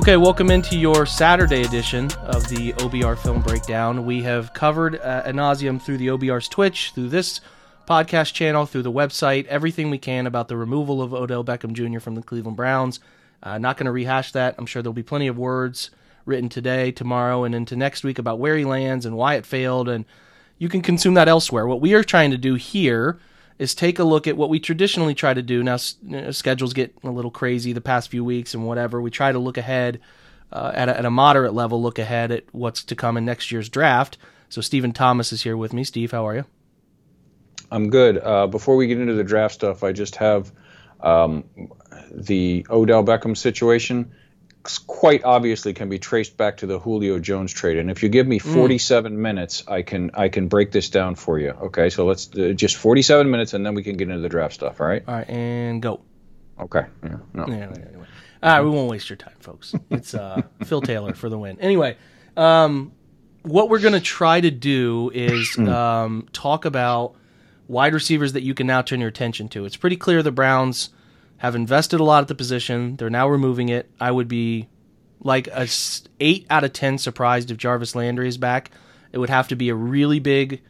Okay, welcome into your Saturday edition of the OBR Film Breakdown. We have covered uh, nauseum through the OBR's Twitch, through this podcast channel, through the website, everything we can about the removal of Odell Beckham Jr. from the Cleveland Browns. Uh, not going to rehash that. I'm sure there'll be plenty of words written today, tomorrow, and into next week about where he lands and why it failed, and you can consume that elsewhere. What we are trying to do here is take a look at what we traditionally try to do. Now, schedules get a little crazy the past few weeks and whatever. We try to look ahead uh, at, a, at a moderate level, look ahead at what's to come in next year's draft. So, Stephen Thomas is here with me. Steve, how are you? I'm good. Uh, before we get into the draft stuff, I just have um, the Odell Beckham situation quite obviously can be traced back to the Julio Jones trade. And if you give me hmm. 47 mm. minutes, I can I can break this down for you. Okay, so let's uh, just 47 minutes, and then we can get into the draft stuff. All right. All right, and go. Okay. Yeah. No. Yeah, anyway. All right, we won't waste your time, folks. It's uh, Phil Taylor for the win. Anyway, um, what we're going to try to do is hmm. um, talk about wide receivers that you can now turn your attention to. It's pretty clear the Browns have invested a lot at the position. They're now removing it. I would be like a eight out of ten surprised if Jarvis Landry is back. It would have to be a really big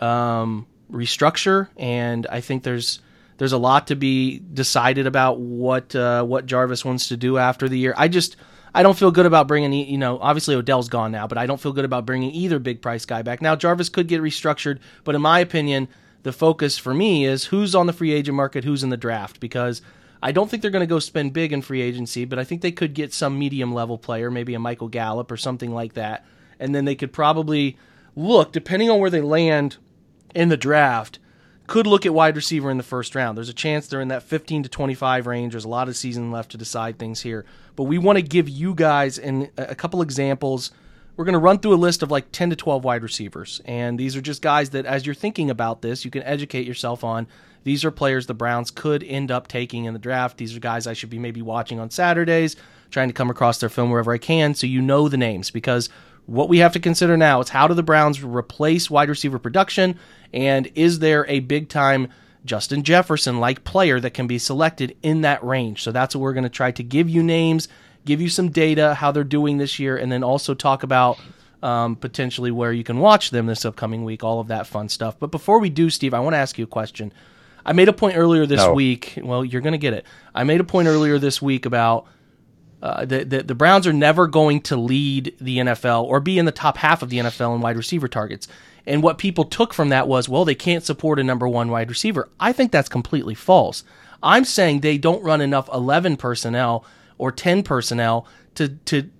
um, restructure, and I think there's there's a lot to be decided about what uh, what Jarvis wants to do after the year. I just I don't feel good about bringing you know obviously Odell's gone now, but I don't feel good about bringing either big price guy back. Now Jarvis could get restructured, but in my opinion, the focus for me is who's on the free agent market, who's in the draft, because I don't think they're going to go spend big in free agency, but I think they could get some medium level player, maybe a Michael Gallup or something like that. And then they could probably look, depending on where they land in the draft, could look at wide receiver in the first round. There's a chance they're in that 15 to 25 range. There's a lot of season left to decide things here. But we want to give you guys in a couple examples. We're going to run through a list of like 10 to 12 wide receivers. And these are just guys that, as you're thinking about this, you can educate yourself on these are players the Browns could end up taking in the draft. These are guys I should be maybe watching on Saturdays, trying to come across their film wherever I can so you know the names because what we have to consider now is how do the Browns replace wide receiver production and is there a big time Justin Jefferson like player that can be selected in that range? So that's what we're going to try to give you names, give you some data, how they're doing this year, and then also talk about um, potentially where you can watch them this upcoming week, all of that fun stuff. But before we do, Steve, I want to ask you a question. I made a point earlier this no. week. Well, you're going to get it. I made a point earlier this week about uh, the, the, the Browns are never going to lead the NFL or be in the top half of the NFL in wide receiver targets. And what people took from that was, well, they can't support a number one wide receiver. I think that's completely false. I'm saying they don't run enough 11 personnel or 10 personnel to to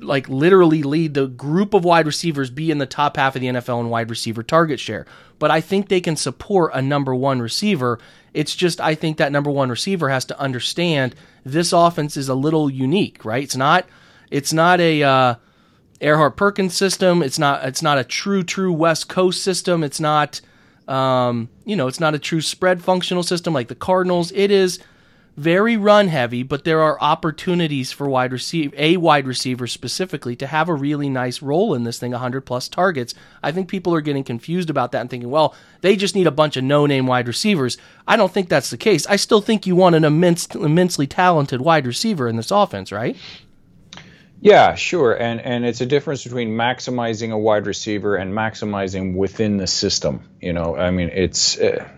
like literally lead the group of wide receivers be in the top half of the NFL in wide receiver target share. But I think they can support a number one receiver. It's just I think that number one receiver has to understand this offense is a little unique, right? It's not it's not a uh, Erhardt Perkins system. It's not it's not a true true West Coast system. It's not um, you know it's not a true spread functional system like the Cardinals. It is very run heavy, but there are opportunities for wide receiver, a wide receiver specifically, to have a really nice role in this thing, 100 plus targets. I think people are getting confused about that and thinking, well, they just need a bunch of no name wide receivers. I don't think that's the case. I still think you want an immense, immensely talented wide receiver in this offense, right? Yeah, sure. And and it's a difference between maximizing a wide receiver and maximizing within the system. You know, I mean, it's. Uh,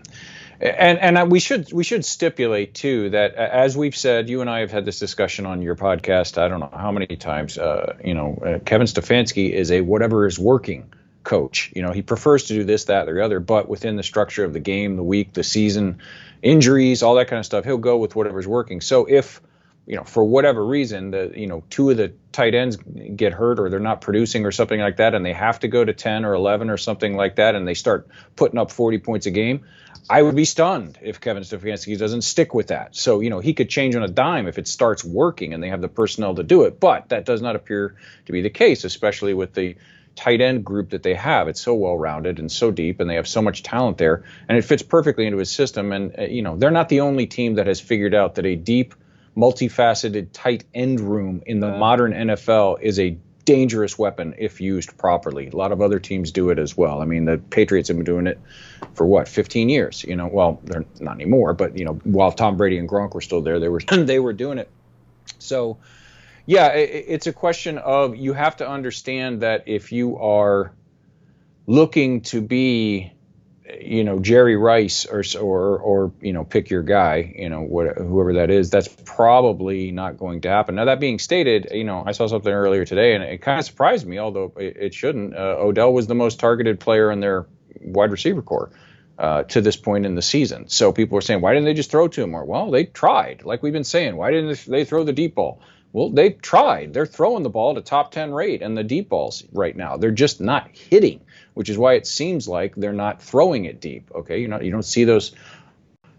and and we should we should stipulate too that as we've said, you and I have had this discussion on your podcast. I don't know how many times. Uh, you know, uh, Kevin Stefanski is a whatever is working coach. You know, he prefers to do this, that, or the other, but within the structure of the game, the week, the season, injuries, all that kind of stuff, he'll go with whatever's working. So if you know, for whatever reason, the you know two of the tight ends get hurt or they're not producing or something like that, and they have to go to 10 or 11 or something like that, and they start putting up 40 points a game. I would be stunned if Kevin Stefanski doesn't stick with that. So, you know, he could change on a dime if it starts working and they have the personnel to do it. But that does not appear to be the case, especially with the tight end group that they have. It's so well rounded and so deep, and they have so much talent there, and it fits perfectly into his system. And uh, you know, they're not the only team that has figured out that a deep, multifaceted tight end room in the modern NFL is a dangerous weapon if used properly. A lot of other teams do it as well. I mean, the Patriots have been doing it for what, 15 years? You know, well, they're not anymore, but you know, while Tom Brady and Gronk were still there, they were they were doing it. So, yeah, it, it's a question of you have to understand that if you are looking to be you know Jerry Rice or or or you know pick your guy, you know what, whoever that is. That's probably not going to happen. Now that being stated, you know I saw something earlier today and it kind of surprised me, although it, it shouldn't. Uh, Odell was the most targeted player in their wide receiver core. Uh, to this point in the season. So people were saying, why didn't they just throw to him more? Well, they tried, like we've been saying. Why didn't they throw the deep ball? Well, they tried. They're throwing the ball a top 10 rate and the deep balls right now. They're just not hitting which is why it seems like they're not throwing it deep. Okay, not you don't see those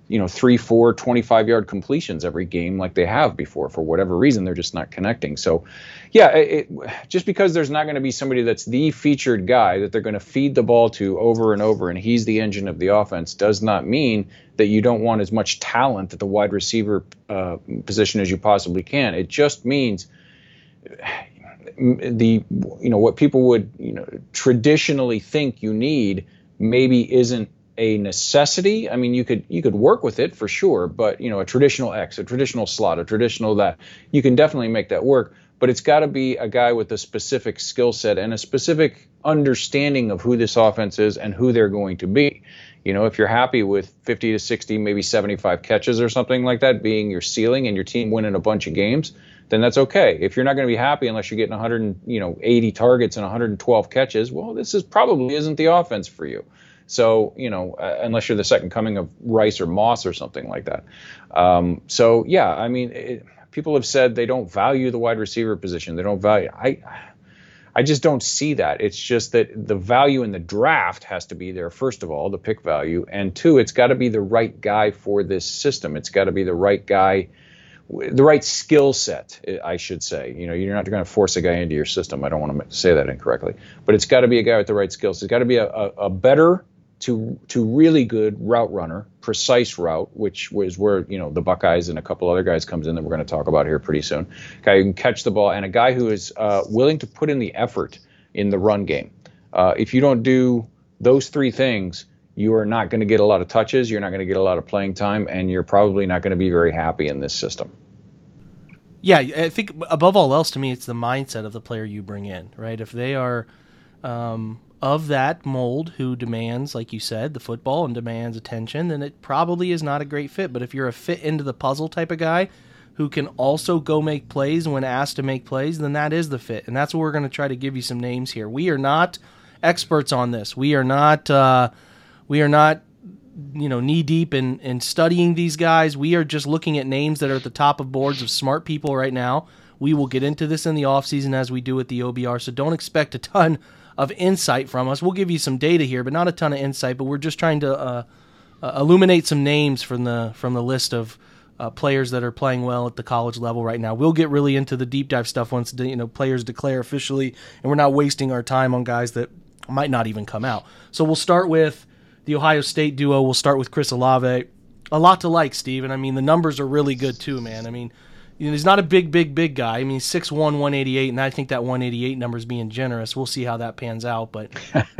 you know three four 25 yard completions every game like they have before for whatever reason they're just not connecting so yeah it, just because there's not going to be somebody that's the featured guy that they're going to feed the ball to over and over and he's the engine of the offense does not mean that you don't want as much talent at the wide receiver uh, position as you possibly can it just means the you know what people would you know traditionally think you need maybe isn't a necessity. I mean, you could you could work with it for sure, but you know, a traditional X, a traditional slot, a traditional that you can definitely make that work. But it's got to be a guy with a specific skill set and a specific understanding of who this offense is and who they're going to be. You know, if you're happy with 50 to 60, maybe 75 catches or something like that being your ceiling and your team winning a bunch of games, then that's okay. If you're not going to be happy unless you're getting 100, you know, 80 targets and 112 catches, well, this is probably isn't the offense for you. So, you know, uh, unless you're the second coming of Rice or Moss or something like that. Um, so, yeah, I mean, it, people have said they don't value the wide receiver position. They don't value. I, I just don't see that. It's just that the value in the draft has to be there, first of all, the pick value. And two, it's got to be the right guy for this system. It's got to be the right guy the right skill set, I should say. You know, you're not going to force a guy into your system. I don't want to say that incorrectly, but it's got to be a guy with the right skills. It's got to be a, a, a, better to to really good route runner, precise route, which was where you know the Buckeyes and a couple other guys comes in that we're going to talk about here pretty soon. Guy who can catch the ball and a guy who is uh, willing to put in the effort in the run game. Uh, if you don't do those three things, you are not going to get a lot of touches, you're not going to get a lot of playing time, and you're probably not going to be very happy in this system. Yeah, I think above all else, to me, it's the mindset of the player you bring in, right? If they are um, of that mold who demands, like you said, the football and demands attention, then it probably is not a great fit. But if you're a fit into the puzzle type of guy who can also go make plays when asked to make plays, then that is the fit. And that's what we're going to try to give you some names here. We are not experts on this. We are not. Uh, we are not you know knee deep in, in studying these guys. We are just looking at names that are at the top of boards of smart people right now. We will get into this in the offseason as we do with the OBR, so don't expect a ton of insight from us. We'll give you some data here, but not a ton of insight. But we're just trying to uh, uh, illuminate some names from the from the list of uh, players that are playing well at the college level right now. We'll get really into the deep dive stuff once you know players declare officially, and we're not wasting our time on guys that might not even come out. So we'll start with the Ohio State duo will start with Chris Olave. A lot to like, Steve, and I mean the numbers are really good too, man. I mean, you know, he's not a big, big, big guy. I mean, 6'1", 188, and I think that 188 number is being generous. We'll see how that pans out, but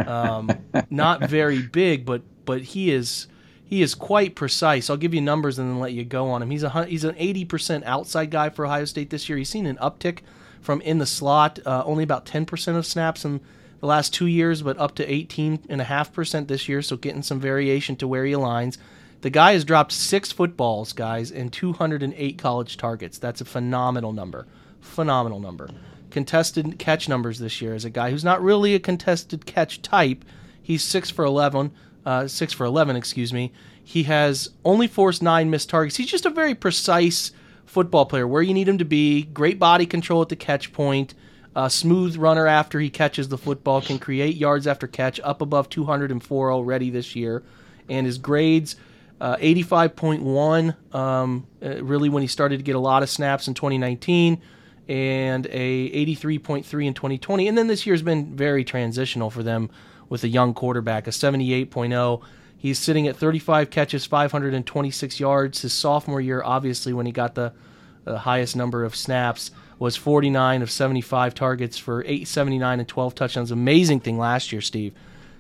um, not very big, but but he is he is quite precise. I'll give you numbers and then let you go on him. He's a he's an 80% outside guy for Ohio State this year. He's seen an uptick from in the slot, uh, only about 10% of snaps and the last two years, but up to 18.5% this year, so getting some variation to where he aligns. The guy has dropped six footballs, guys, and 208 college targets. That's a phenomenal number. Phenomenal number. Contested catch numbers this year as a guy who's not really a contested catch type. He's six for 11, uh, six for 11, excuse me. He has only forced nine missed targets. He's just a very precise football player where you need him to be. Great body control at the catch point. A smooth runner after he catches the football, can create yards after catch, up above 204 already this year. And his grades, uh, 85.1, um, uh, really when he started to get a lot of snaps in 2019. and a 83.3 in 2020. And then this year's been very transitional for them with a young quarterback, a 78.0. He's sitting at 35 catches, 526 yards. His sophomore year, obviously, when he got the, the highest number of snaps, was 49 of 75 targets for 879 and 12 touchdowns. Amazing thing last year, Steve.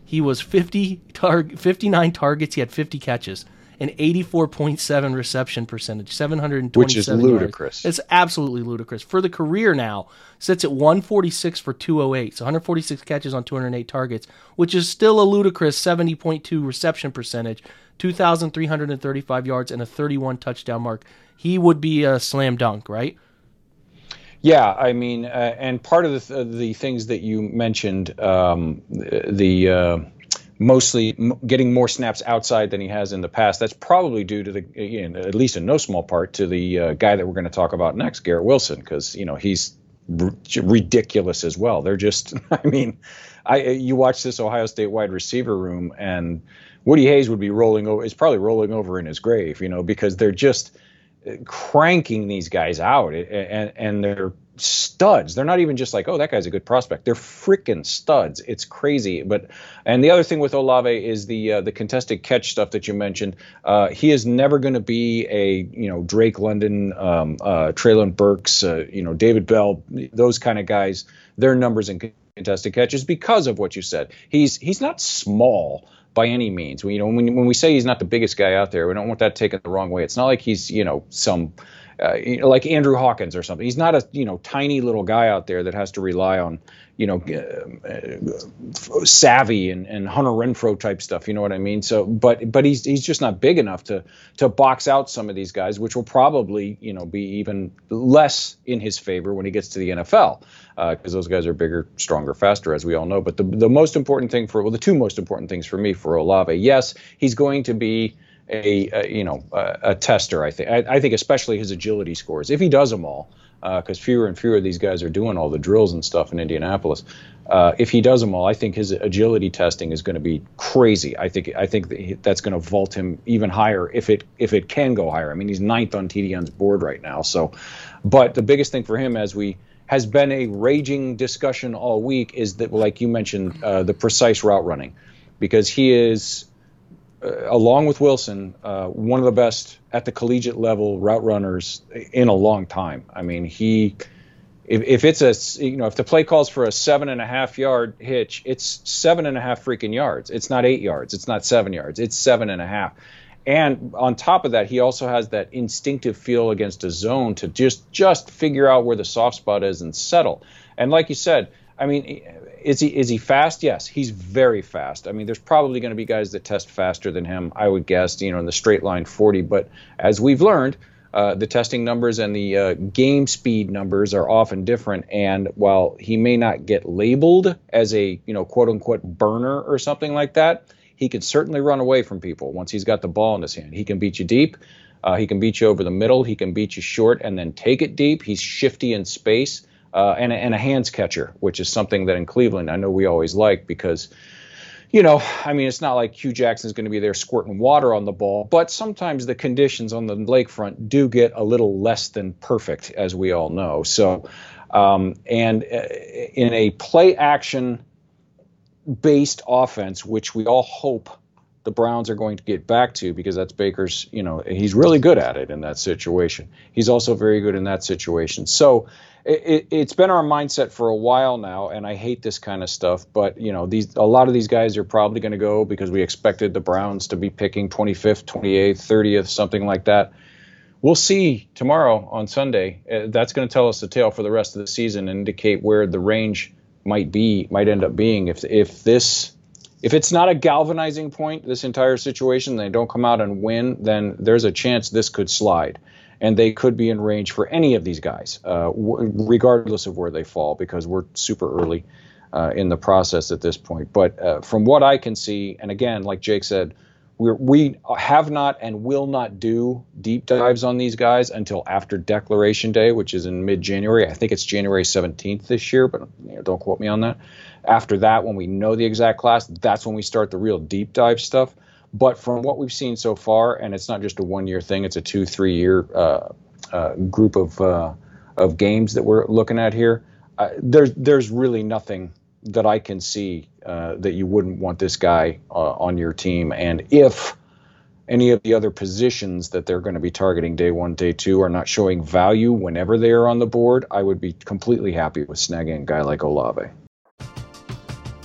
He was 50 tar- 59 targets. He had 50 catches and 84.7 reception percentage, 727 Which is ludicrous. Yards. It's absolutely ludicrous. For the career now, sits at 146 for 208, so 146 catches on 208 targets, which is still a ludicrous 70.2 reception percentage, 2,335 yards, and a 31 touchdown mark. He would be a slam dunk, right? Yeah, I mean, uh, and part of the, the things that you mentioned, um, the uh, mostly getting more snaps outside than he has in the past. That's probably due to the, you know, at least in no small part, to the uh, guy that we're going to talk about next, Garrett Wilson, because you know he's r- ridiculous as well. They're just, I mean, I you watch this Ohio State wide receiver room, and Woody Hayes would be rolling over, is probably rolling over in his grave, you know, because they're just cranking these guys out, and and they're studs. They're not even just like, oh, that guy's a good prospect. They're freaking studs. It's crazy. But and the other thing with Olave is the uh, the contested catch stuff that you mentioned. Uh, he is never going to be a you know Drake London, um, uh, Treylon Burks, uh, you know David Bell, those kind of guys. Their numbers in contested catches because of what you said. He's he's not small by any means. We, you know, when, when we say he's not the biggest guy out there, we don't want that taken the wrong way. It's not like he's you know some uh, you know, like Andrew Hawkins or something. He's not a you know tiny little guy out there that has to rely on you know uh, savvy and, and Hunter Renfrow type stuff. You know what I mean? So, but but he's he's just not big enough to to box out some of these guys, which will probably you know be even less in his favor when he gets to the NFL because uh, those guys are bigger, stronger, faster, as we all know. But the the most important thing for well, the two most important things for me for Olave, yes, he's going to be a, a you know a, a, tester. I think I, I, think especially his agility scores if he does them all, because uh, fewer and fewer of these guys are doing all the drills and stuff in Indianapolis. Uh, if he does them all, I think his agility testing is going to be crazy. I think I think that that's going to vault him even higher if it if it can go higher. I mean, he's ninth on TDN's board right now. So, but the biggest thing for him as we has been a raging discussion all week is that, like you mentioned, uh, the precise route running, because he is uh, along with Wilson, uh, one of the best at the collegiate level route runners in a long time. I mean, he, if, if it's a, you know, if the play calls for a seven and a half yard hitch, it's seven and a half freaking yards. It's not eight yards. It's not seven yards. It's seven and a half. And on top of that, he also has that instinctive feel against a zone to just just figure out where the soft spot is and settle. And like you said, I mean, is he is he fast? Yes, he's very fast. I mean, there's probably going to be guys that test faster than him. I would guess, you know, in the straight line 40. But as we've learned, uh, the testing numbers and the uh, game speed numbers are often different. And while he may not get labeled as a you know quote unquote burner or something like that, he can certainly run away from people once he's got the ball in his hand. He can beat you deep. Uh, he can beat you over the middle. He can beat you short and then take it deep. He's shifty in space uh, and, a, and a hands catcher, which is something that in Cleveland I know we always like because, you know, I mean, it's not like Jackson is going to be there squirting water on the ball, but sometimes the conditions on the lakefront do get a little less than perfect, as we all know. So, um, and uh, in a play action based offense, which we all hope the Browns are going to get back to because that's Baker's, you know, he's really good at it in that situation. He's also very good in that situation. So, it, has been our mindset for a while now, and I hate this kind of stuff. But you know, these a lot of these guys are probably going to go because we expected the Browns to be picking 25th, 28th, 30th, something like that. We'll see tomorrow on Sunday. Uh, that's going to tell us the tale for the rest of the season and indicate where the range might be, might end up being. If if this if it's not a galvanizing point, this entire situation, they don't come out and win, then there's a chance this could slide and they could be in range for any of these guys, uh, w- regardless of where they fall, because we're super early uh, in the process at this point. But uh, from what I can see, and again, like Jake said, we're, we have not and will not do deep dives on these guys until after Declaration Day, which is in mid-January. I think it's January 17th this year, but you know, don't quote me on that. After that, when we know the exact class, that's when we start the real deep dive stuff. But from what we've seen so far, and it's not just a one year thing, it's a two, three year uh, uh, group of, uh, of games that we're looking at here, uh, there's there's really nothing that I can see uh, that you wouldn't want this guy uh, on your team. And if any of the other positions that they're going to be targeting day one, day two are not showing value whenever they are on the board, I would be completely happy with snagging a guy like Olave.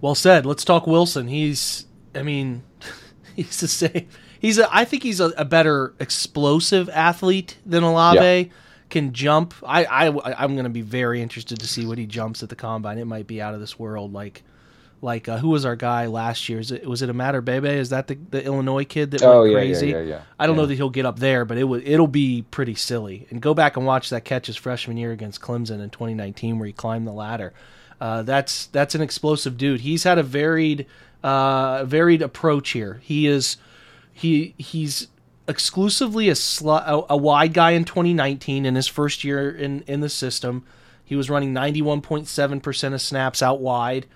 Well said. Let's talk Wilson. He's, I mean, he's the same. He's a, I think he's a, a better explosive athlete than Olave. Yeah. Can jump. I, I, I'm going to be very interested to see what he jumps at the combine. It might be out of this world. Like, like uh, who was our guy last year? Is it was it Imatorbhebhe? Is that the, the Illinois kid that Oh, went yeah, yeah, crazy? yeah, yeah. I don't know that he'll get up there, but it will. It'll be pretty silly. And go back and watch that catch his freshman year against Clemson in 2019, where he climbed the ladder. Uh, that's that's an explosive dude. He's had a varied uh, varied approach here. He is he he's exclusively a, a a wide guy in 2019 in his first year in in the system. He was running 91.7% of snaps out wide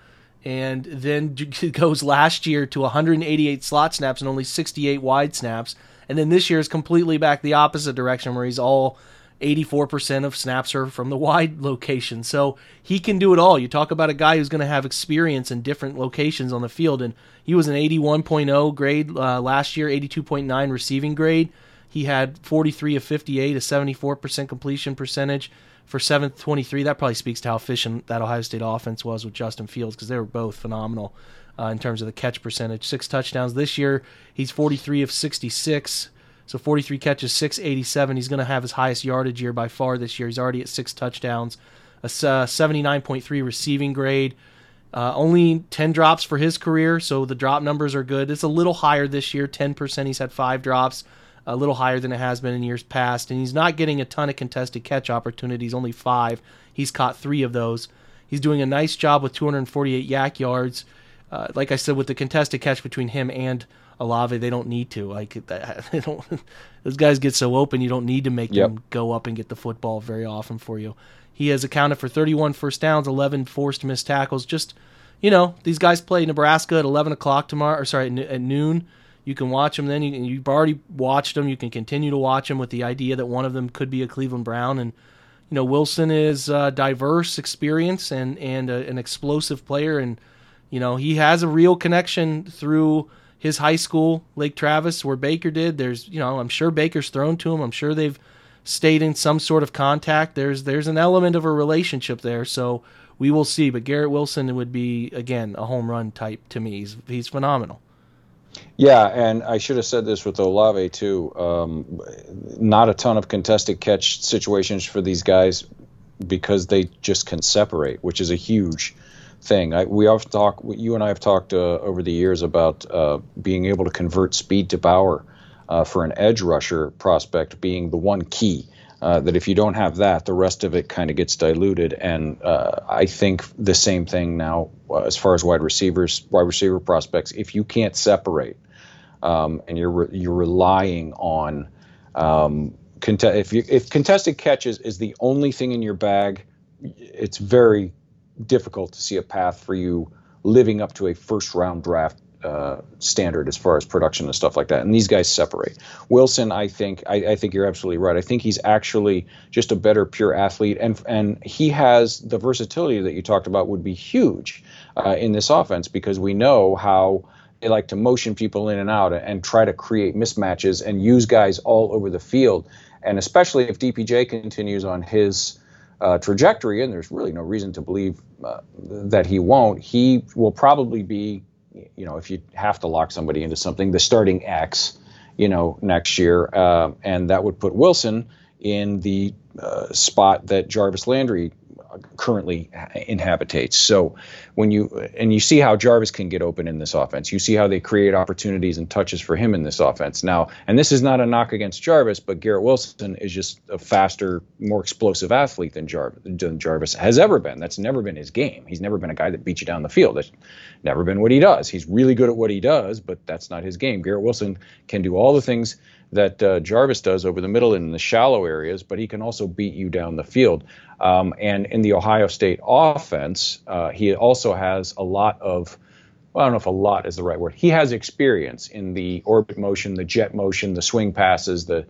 and then goes last year to 188 slot snaps and only 68 wide snaps. And then this year is completely back the opposite direction where he's all 84% of snaps are from the wide location. So he can do it all. You talk about a guy who's going to have experience in different locations on the field. And he was an 81.0 grade uh, last year, 82.9 receiving grade. He had 43 of 58, a 74% completion percentage for 723. That probably speaks to how efficient that Ohio State offense was with Justin Fields because they were both phenomenal uh, in terms of the catch percentage. Six touchdowns this year. He's 43 of 66. So 43 catches, 687. He's going to have his highest yardage year by far this year. He's already at six touchdowns, a uh, 79.3 receiving grade. Uh, only 10 drops for his career, so the drop numbers are good. It's a little higher this year, 10%. He's had five drops, a little higher than it has been in years past. And he's not getting a ton of contested catch opportunities, only five. He's caught three of those. He's doing a nice job with 248 YAC yards. Uh, like I said, with the contested catch between him and Olave, they don't need to. Like they don't. Those guys get so open, you don't need to make Yep. them go up and get the football very often for you. He has accounted for 31 first downs, 11 forced missed tackles. Just you know, these guys play Nebraska at 11 o'clock tomorrow, or sorry, at noon. You can watch them then. You, you've already watched them. You can continue to watch them with the idea that one of them could be a Cleveland Brown. And you know, Wilson is uh, diverse experience and and uh, an explosive player, and you know he has a real connection through his high school, Lake Travis, where Baker did. There's you know I'm sure Baker's thrown to him. I'm sure they've stayed in some sort of contact. There's there's an element of a relationship there. So we will see. But Garrett Wilson would be again a home run type to me. He's he's phenomenal. Yeah, and I should have said this with Olave too. Um, not a ton of contested catch situations for these guys because they just can separate, which is a huge thing. I, we often talk. You and I have talked uh, over the years about uh, being able to convert speed to power uh, for an edge rusher prospect being the one key. Uh, that if you don't have that, the rest of it kind of gets diluted. And uh, I think the same thing now uh, as far as wide receivers, wide receiver prospects. If you can't separate, um, and you're re- you're relying on um, cont- if you if contested catches is the only thing in your bag, it's very difficult to see a path for you living up to a first round draft uh, standard as far as production and stuff like that. And these guys separate. Wilson, I think, I, I, think you're absolutely right. I think he's actually just a better pure athlete, and and he has the versatility that you talked about would be huge uh, in this offense because we know how they like to motion people in and out and try to create mismatches and use guys all over the field. And especially if DPJ continues on his uh, trajectory, and there's really no reason to believe uh, that he won't, he will probably be you know, if you have to lock somebody into something, the starting X, you know, next year, uh, and that would put Wilson in the uh, spot that Jarvis Landry currently inhabitates. So when you and you see how Jarvis can get open in this offense, you see how they create opportunities and touches for him in this offense. Now, and this is not a knock against Jarvis, but Garrett Wilson is just a faster, more explosive athlete than Jarvis, than Jarvis has ever been. That's never been his game. He's never been a guy that beats you down the field. That's never been what he does. He's really good at what he does, but that's not his game. Garrett Wilson can do all the things that uh, Jarvis does over the middle and in the shallow areas, but he can also beat you down the field. Um, and in the Ohio State offense, uh, he also has a lot of, well, I don't know if a lot is the right word. He has experience in the orbit motion, the jet motion, the swing passes, the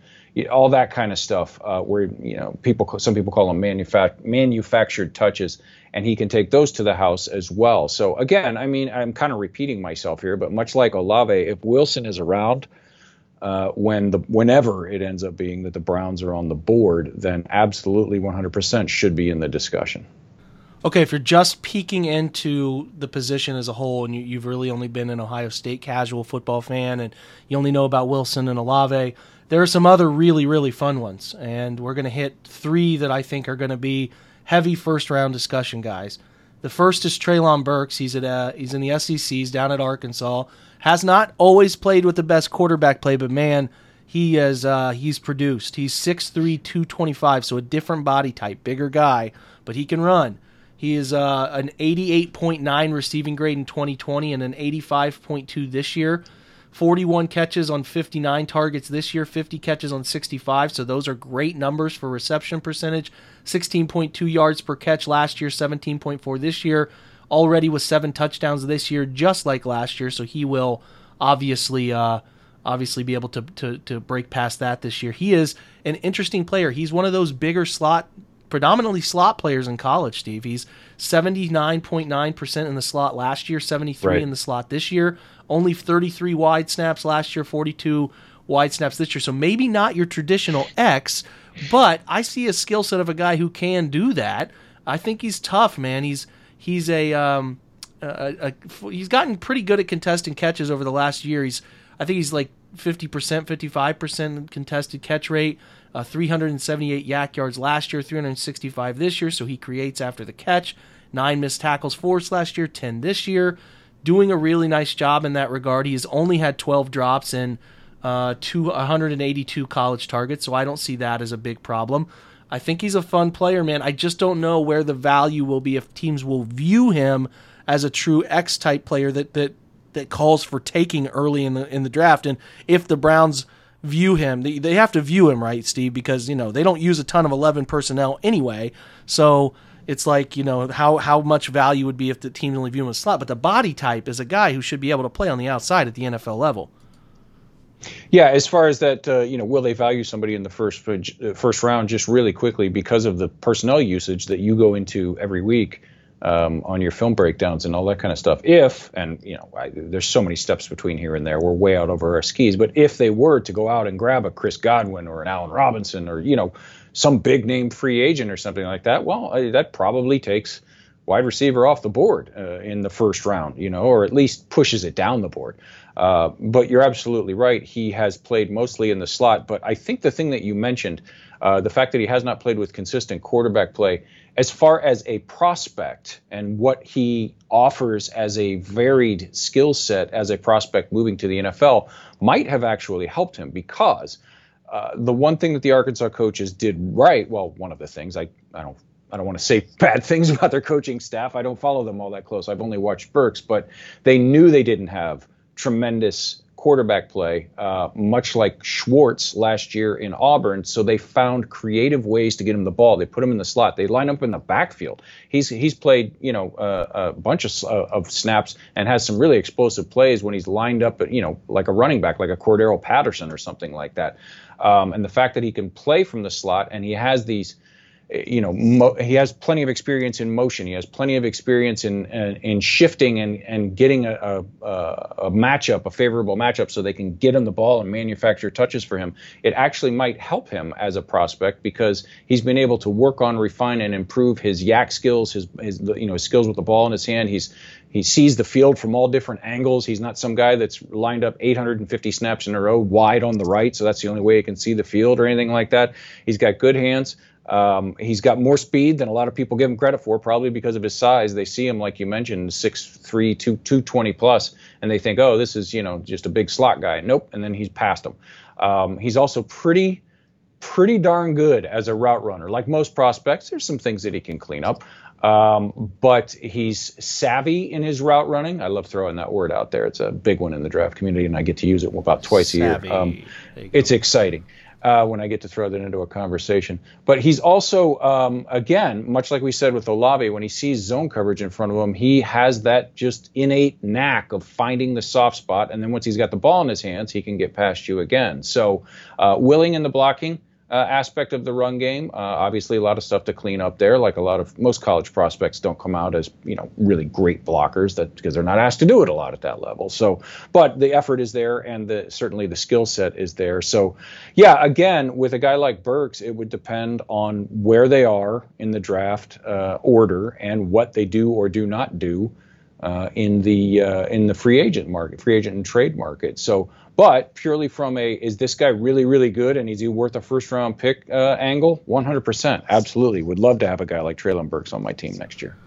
all that kind of stuff. Uh, where you know people, some people call them manufac- manufactured touches, and he can take those to the house as well. So again, I mean, I'm kind of repeating myself here, but much like Olave, if Wilson is around uh, when the whenever it ends up being that the Browns are on the board, then absolutely 100% should be in the discussion. Okay, if you're just peeking into the position as a whole, and you, have really only been an Ohio State casual football fan, and you only know about Wilson and Olave, there are some other really, really fun ones, and we're going to hit three that I think are going to be heavy first round discussion guys. The first is Treylon Burks. He's at uh, he's in the SEC. He's down at Arkansas. Has not always played with the best quarterback play, but man, he has uh, he's produced. He's 6'3", 225, so a different body type, bigger guy, but he can run. He is uh, an 88.9 receiving grade in 2020 and an 85.2 this year. 41 catches on 59 targets this year, 50 catches on 65. So those are great numbers for reception percentage. 16.2 yards per catch last year, 17.4 this year already with seven touchdowns this year, just like last year. So he will obviously uh, obviously be able to, to to break past that this year. He is an interesting player. He's one of those bigger slot, predominantly slot players in college. Steve, he's seventy nine point nine percent in the slot last year, seventy three right. in the slot this year. Only thirty three wide snaps last year, forty two wide snaps this year. So maybe not your traditional X, but I see a skill set of a guy who can do that. I think he's tough, man. He's He's a, um, a, a, he's gotten pretty good at contesting catches over the last year. He's I think he's like 50%, 55% contested catch rate. Uh, 378 YAC yards last year, 365 this year. So he creates after the catch. Nine missed tackles forced last year, 10 this year. Doing a really nice job in that regard. He's only had 12 drops in uh, 182 college targets, so I don't see that as a big problem. I think he's a fun player, man. I just don't know where the value will be if teams will view him as a true X type player that that that calls for taking early in the in the draft. And if the Browns view him, they, they have to view him right, Steve, because you know they don't use a ton of eleven personnel anyway. So it's like you know how how much value would be if the team only view him as slot. But the body type is a guy who should be able to play on the outside at the NFL level. Yeah, as far as that, uh, you know, will they value somebody in the first uh, first round just really quickly because of the personnel usage that you go into every week um, on your film breakdowns and all that kind of stuff? If and you know, I, there's so many steps between here and there, we're way out over our skis. But if they were to go out and grab a Chris Godwin or an Allen Robinson or you know some big name free agent or something like that, well, uh, that probably takes wide receiver off the board uh, in the first round, you know, or at least pushes it down the board. Uh, but you're absolutely right. He has played mostly in the slot. But I think the thing that you mentioned, uh, the fact that he has not played with consistent quarterback play, as far as a prospect and what he offers as a varied skill set as a prospect moving to the NFL, might have actually helped him because uh, the one thing that the Arkansas coaches did right, well, one of the things I I don't I don't want to say bad things about their coaching staff. I don't follow them all that close. I've only watched Burks, but they knew they didn't have tremendous quarterback play, uh, much like Schwartz last year in Auburn. So they found creative ways to get him the ball. They put him in the slot. They line up in the backfield. He's he's played you know uh, a bunch of, uh, of snaps and has some really explosive plays when he's lined up you know like a running back, like a Cordarrelle Patterson or something like that. Um, and the fact that he can play from the slot and he has these you know, mo- he has plenty of experience in motion. He has plenty of experience in in, in shifting and and getting a, a, a matchup, a favorable matchup, so they can get him the ball and manufacture touches for him. It actually might help him as a prospect because he's been able to work on, refine, and improve his YAC skills, his his you know his skills with the ball in his hand. He's he sees the field from all different angles. He's not some guy that's lined up 850 snaps in a row wide on the right, so that's the only way he can see the field or anything like that. He's got good hands. Um, he's got more speed than a lot of people give him credit for, probably because of his size. They see him, like you mentioned, 6'3", 220 plus, and they think, oh, this is you know just a big slot guy. Nope, and then he's past him. Um, he's also pretty, pretty darn good as a route runner. Like most prospects, there's some things that he can clean up, um, but he's savvy in his route running. I love throwing that word out there. It's a big one in the draft community, and I get to use it about twice savvy. a year. Um, it's exciting uh, when I get to throw that into a conversation. But he's also, um, again, much like we said with Olave, when he sees zone coverage in front of him, he has that just innate knack of finding the soft spot. And then once he's got the ball in his hands, he can get past you again. So uh, willing in the blocking uh, aspect of the run game. Uh, obviously, a lot of stuff to clean up there. Like a lot of most college prospects don't come out as you know really great blockers that because they're not asked to do it a lot at that level. So, but the effort is there, and the certainly the skill set is there. So, yeah, again, with a guy like Burks, it would depend on where they are in the draft uh, order and what they do or do not do. Uh, in the uh, in the free agent market, free agent and trade market. So but purely from a is this guy really really good and is he worth a first round pick uh, angle? 100%, absolutely. Would love to have a guy like Treylon Burks on my team next year.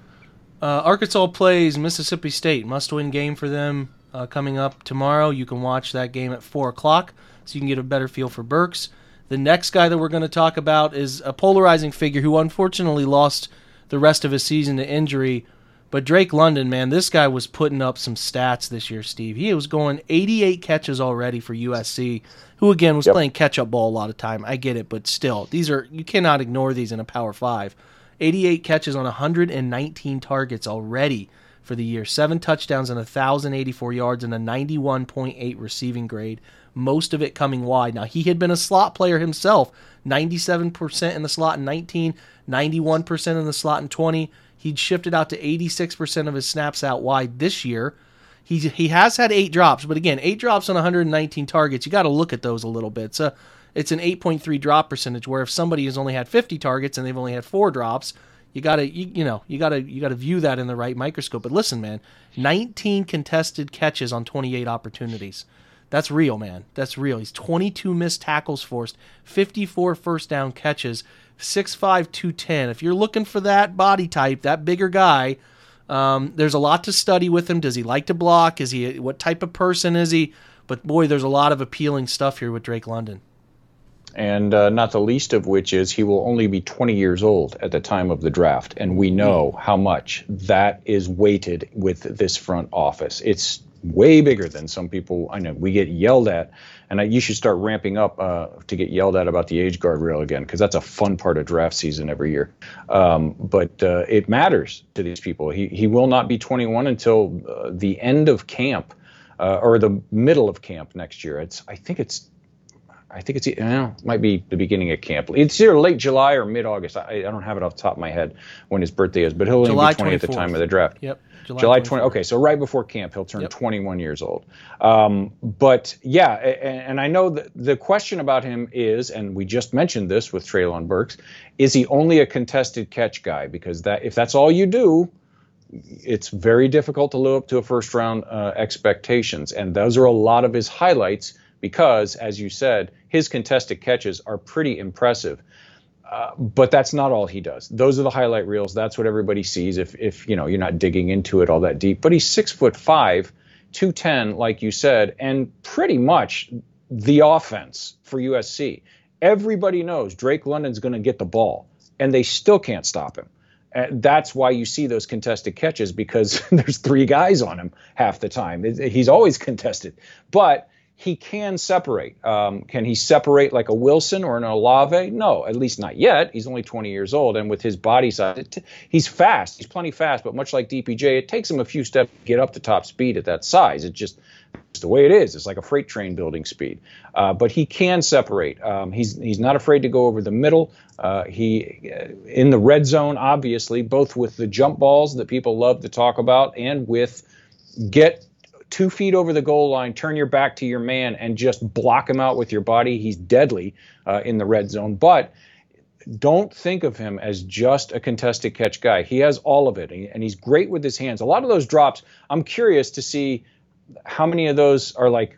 Uh, Arkansas plays Mississippi State, must win game for them uh, coming up tomorrow. You can watch that game at four o'clock, so you can get a better feel for Burks. The next guy that we're going to talk about is a polarizing figure who unfortunately lost the rest of his season to injury but Drake London, man, this guy was putting up some stats this year, Steve. He was going 88 catches already for USC, who again was yep. playing catch up ball a lot of time. I get it, but still, these are you cannot ignore these in a Power 5. 88 catches on 119 targets already for the year. 7 touchdowns and 1084 yards and a 91.8 receiving grade. Most of it coming wide. Now, he had been a slot player himself, 97% in the slot in 19, 91% in the slot in 20 He'd shifted out to 86% of his snaps out wide this year. He, he has had eight drops, but again, eight drops on 119 targets. You got to look at those a little bit. A, it's an 8.3 drop percentage. Where if somebody has only had 50 targets and they've only had four drops, you gotta you, you know you gotta you gotta view that in the right microscope. But listen, man, 19 contested catches on 28 opportunities. That's real, man. That's real. He's 22 missed tackles forced, 54 first down catches. 6'5", 210. If you're looking for that body type, that bigger guy, um, there's a lot to study with him. Does he like to block? Is he what type of person is he? But boy, there's a lot of appealing stuff here with Drake London. And uh, not the least of which is he will only be 20 years old at the time of the draft, and we know how much that is weighted with this front office. It's way bigger than some people I know. We get yelled at and I, you should start ramping up uh, to get yelled at about the age guardrail again because that's a fun part of draft season every year. Um, but uh, it matters to these people. He he will not be 21 until uh, the end of camp uh, or the middle of camp next year. It's I think it's I think it's you know, might be the beginning of camp. It's either late July or mid August. I, I, don't have it off the top of my head when his birthday is, but he'll only be 20 at the time of the draft. Yep. July, July 20. Okay, so right before camp, he'll turn yep. 21 years old. Um, but yeah, and, and, I know that the question about him is, and we just mentioned this with Treylon Burks, is he only a contested catch guy? Because that if that's all you do, it's very difficult to live up to a first round uh, expectations, and those are a lot of his highlights because, as you said, his contested catches are pretty impressive. But that's not all he does. Those are the highlight reels. That's what everybody sees if, if you know you're not digging into it all that deep. But he's six foot five, two ten, like you said, and pretty much the offense for USC. Everybody knows Drake London's going to get the ball, and they still can't stop him. And that's why you see those contested catches because there's three guys on him half the time. He's always contested, but he can separate. Um, can he separate like a Wilson or an Olave? No, at least not yet. He's only 20 years old, and with his body size, it, he's fast. He's plenty fast, but much like DPJ, it takes him a few steps to get up to top speed at that size. It just it's the way it is. It's like a freight train building speed. Uh, but he can separate. Um, he's he's not afraid to go over the middle. Uh, he uh, in the red zone, obviously, both with the jump balls that people love to talk about, and with get two feet over the goal line, turn your back to your man, and just block him out with your body. He's deadly uh, in the red zone. But don't think of him as just a contested catch guy. He has all of it, and he's great with his hands. A lot of those drops, I'm curious to see how many of those are like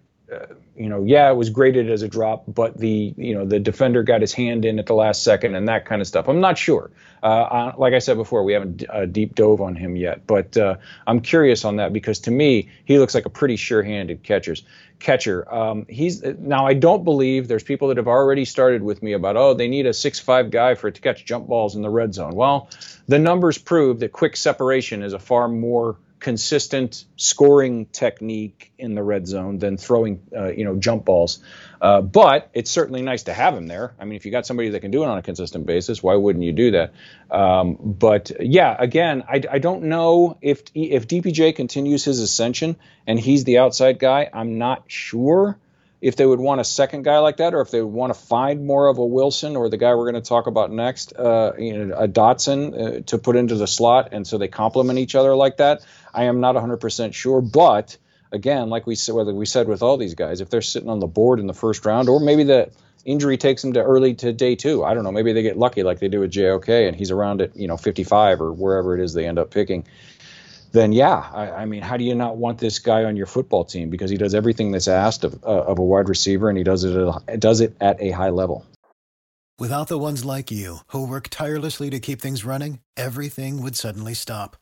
you know, yeah, it was graded as a drop, but the you know the defender got his hand in at the last second and that kind of stuff. I'm not sure. Uh, like I said before, we haven't uh, deep dove on him yet, but uh, I'm curious on that because to me he looks like a pretty sure-handed catchers catcher. Um, he's now I don't believe there's people that have already started with me about oh they need a six-five guy for it to catch jump balls in the red zone. Well, the numbers prove that quick separation is a far more consistent scoring technique in the red zone than throwing, uh, you know, jump balls. Uh, but it's certainly nice to have him there. I mean, if you got somebody that can do it on a consistent basis, why wouldn't you do that? Um, but yeah, again, I, I don't know if if DPJ continues his ascension and he's the outside guy. I'm not sure if they would want a second guy like that, or if they would want to find more of a Wilson or the guy we're going to talk about next, uh, you know, a Dotson uh, to put into the slot, and so they complement each other like that. I am not 100% sure, but again, like we said, whether we said with all these guys, if they're sitting on the board in the first round, or maybe the injury takes them to early to day two, I don't know, maybe they get lucky like they do with JOK, and he's around at you know 55 or wherever it is they end up picking then yeah, I, I, mean, how do you not want this guy on your football team because he does everything that's asked of, uh, of a wide receiver and he does it at a, does it at a high level. Without the ones like you who work tirelessly to keep things running, everything would suddenly stop.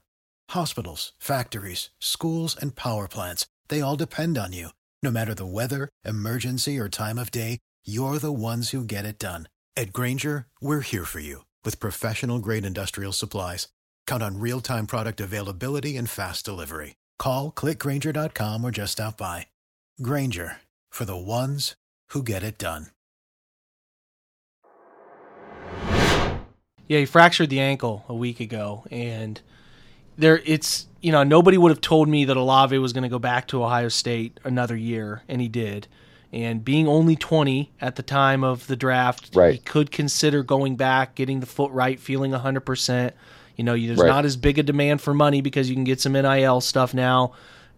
Hospitals, factories, schools, and power plants—they all depend on you. No matter the weather, emergency, or time of day, you're the ones who get it done. At Grainger, we're here for you with professional grade industrial supplies. Count on real time product availability and fast delivery. Call clickgrainger.com or just stop by. Grainger for the ones who get it done. Yeah, he fractured the ankle a week ago, and there it's you know nobody would have told me that Olave was going to go back to Ohio State another year, and he did. And being only 20 at the time of the draft, right. he could consider going back, getting the foot right, feeling 100%. You know, there's Right. not as big a demand for money because you can get some NIL stuff now.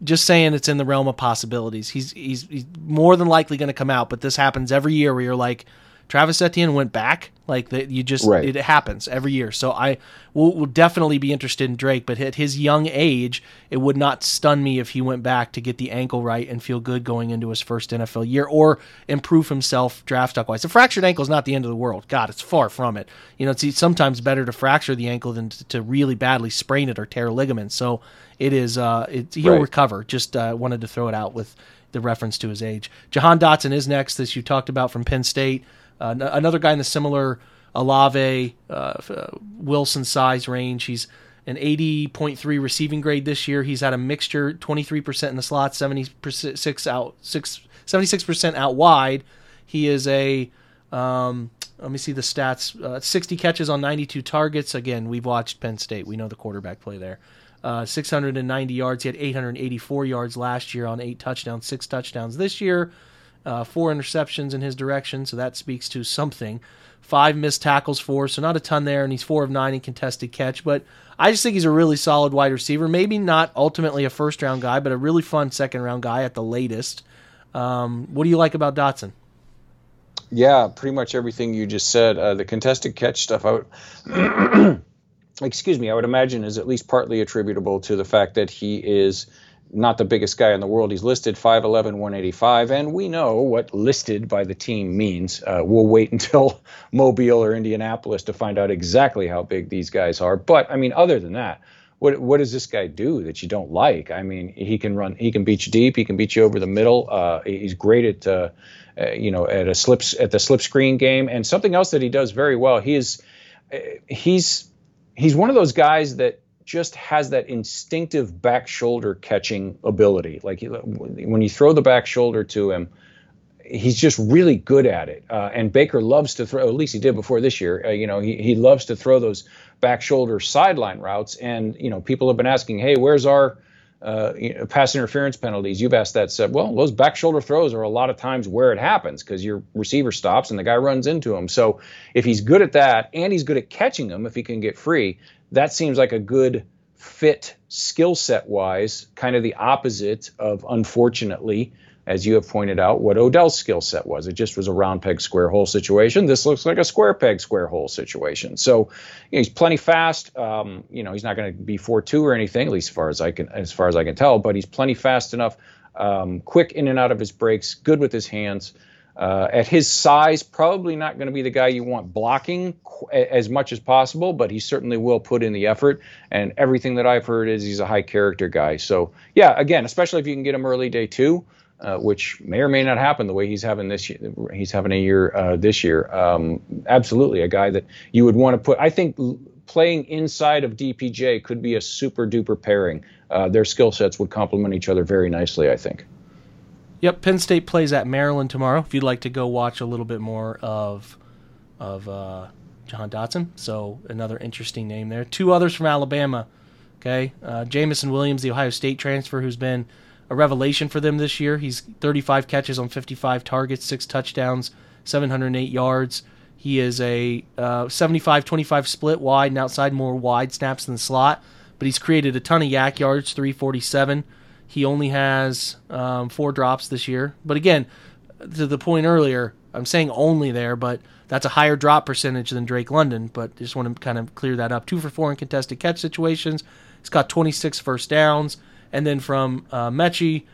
Just saying, it's in the realm of possibilities. He's he's, he's more than likely going to come out, but this happens every year where you're like, Travis Etienne went back. Like that, you just Right. it happens every year. So I will, will definitely be interested in Drake, but at his young age, it would not stun me if he went back to get the ankle right and feel good going into his first NFL year or improve himself draft stock wise. A fractured ankle is not the end of the world. God, it's far from it. You know, it's sometimes better to fracture the ankle than to, to really badly sprain it or tear ligaments. So it is. Uh, it, he'll Right. recover. Just uh, wanted to throw it out with the reference to his age. Jahan Dotson is next, as you talked about from Penn State. Another guy in the similar Olave, uh, uh, Wilson size range. He's an 80.3 receiving grade this year. He's had a mixture 23% in the slot, 76 out, six, 76% out wide. He is a um, let me see the stats. Uh, 60 catches on 92 targets. Again, we've watched Penn State. We know the quarterback play there. Uh, 690 yards. He had 884 yards last year on eight touchdowns, six touchdowns this year. Uh, four interceptions in his direction, so that speaks to something. Five missed tackles for, so not a ton there, and he's four of nine in contested catch. But I just think he's a really solid wide receiver. Maybe not ultimately a first round guy, but a really fun second round guy at the latest. Um, what do you like about Dotson? Yeah, pretty much everything you just said. Uh, the contested catch stuff, I would, excuse me, I would imagine is at least partly attributable to the fact that he is not the biggest guy in the world. He's listed 5'11, 185, and we know what listed by the team means. Uh, we'll wait until Mobile or Indianapolis to find out exactly how big these guys are. But, I mean, other than that, what what does this guy do that you don't like? I mean, he can run, he can beat you deep, he can beat you over the middle. Uh, he's great at uh, you know at a slips at the slip screen game, and something else that he does very well. He is uh, he's he's one of those guys that just has that instinctive back shoulder catching ability. Like when you throw the back shoulder to him, he's just really good at it. Uh, and Baker loves to throw, at least he did before this year. Uh, you know, he, he loves to throw those back shoulder sideline routes. And, you know, people have been asking, hey, where's our uh, you pass interference penalties? You've asked that. Said, well, those back shoulder throws are a lot of times where it happens because your receiver stops and the guy runs into him. So if he's good at that and he's good at catching them, if he can get free, that seems like a good fit skill set wise, kind of the opposite of, unfortunately, as you have pointed out, what Odell's skill set was. It just was a round peg, square hole situation. This looks like a square peg, square hole situation. So you know, he's plenty fast. Um, you know, he's not going to be four two or anything, at least as far as I can as far as I can tell. But he's plenty fast enough, um, quick in and out of his breaks, good with his hands. Uh, at his size, probably not going to be the guy you want blocking qu- as much as possible, but he certainly will put in the effort. And everything that I've heard is he's a high character guy. So yeah, again, especially if you can get him early day two uh, which may or may not happen the way he's having this year. He's having a year uh, this year. Um, absolutely, a guy that you would want to put. I think playing inside of DPJ could be a super duper pairing. Uh, their skill sets would complement each other very nicely. I think. Yep, Penn State plays at Maryland tomorrow. If you'd like to go watch a little bit more of of uh, Jahan Dotson, so another interesting name there. Two others from Alabama. Okay, uh, Jameson Williams, the Ohio State transfer, who's been a revelation for them this year. He's 35 catches on 55 targets, six touchdowns, 708 yards. He is a uh, 75 25 split wide and outside, more wide snaps than the slot, but he's created a ton of YAC yards, 347. He only has um, four drops this year. But again, to the point earlier, I'm saying only there, but that's a higher drop percentage than Drake London. But just want to kind of clear that up. Two for four in contested catch situations. He's got 26 first downs and then from uh, Metchie,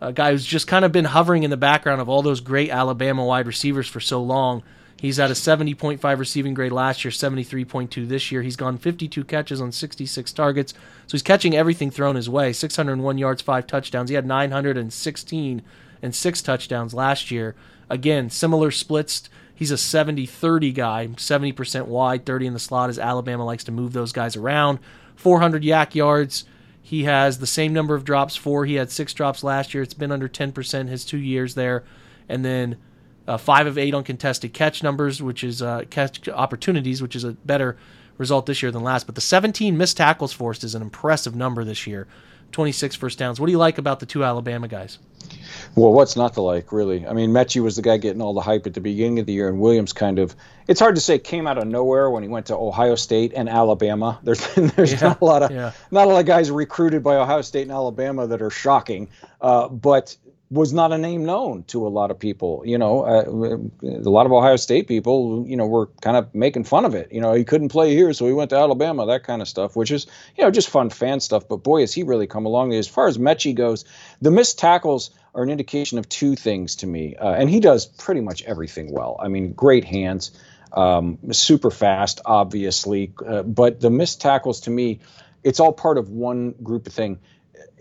a guy who's just kind of been hovering in the background of all those great Alabama wide receivers for so long. He's at a 70.5 receiving grade last year, 73.2 this year. He's gone 52 catches on 66 targets. So he's catching everything thrown his way. 601 yards, five touchdowns. He had 916 and six touchdowns last year. Again, similar splits. He's a 70 30 guy, 70% wide, 30 in the slot, as Alabama likes to move those guys around. 400 YAC yards. He has the same number of drops. Four. He had six drops last year. It's been under 10% his two years there, and then uh, five of eight on contested catch numbers, which is uh, catch opportunities, which is a better result this year than last. But the 17 missed tackles forced is an impressive number this year. 26 first downs. What do you like about the two Alabama guys? Well, what's not to like, really? I mean, Metchie was the guy getting all the hype at the beginning of the year, and Williams kind of, it's hard to say, came out of nowhere when he went to Ohio State and Alabama. There's there's yeah, not a lot of yeah. not a lot of guys recruited by Ohio State and Alabama that are shocking, uh, but was not a name known to a lot of people. You know, uh, a lot of Ohio State people, you know, were kind of making fun of it. You know, he couldn't play here, so he went to Alabama, that kind of stuff, which is, you know, just fun fan stuff. But boy, has he really come along. As far as Metchie goes, the missed tackles are an indication of two things to me. Uh, and he does pretty much everything well. I mean, great hands, um, super fast, obviously. Uh, but the missed tackles to me, it's all part of one group of thing.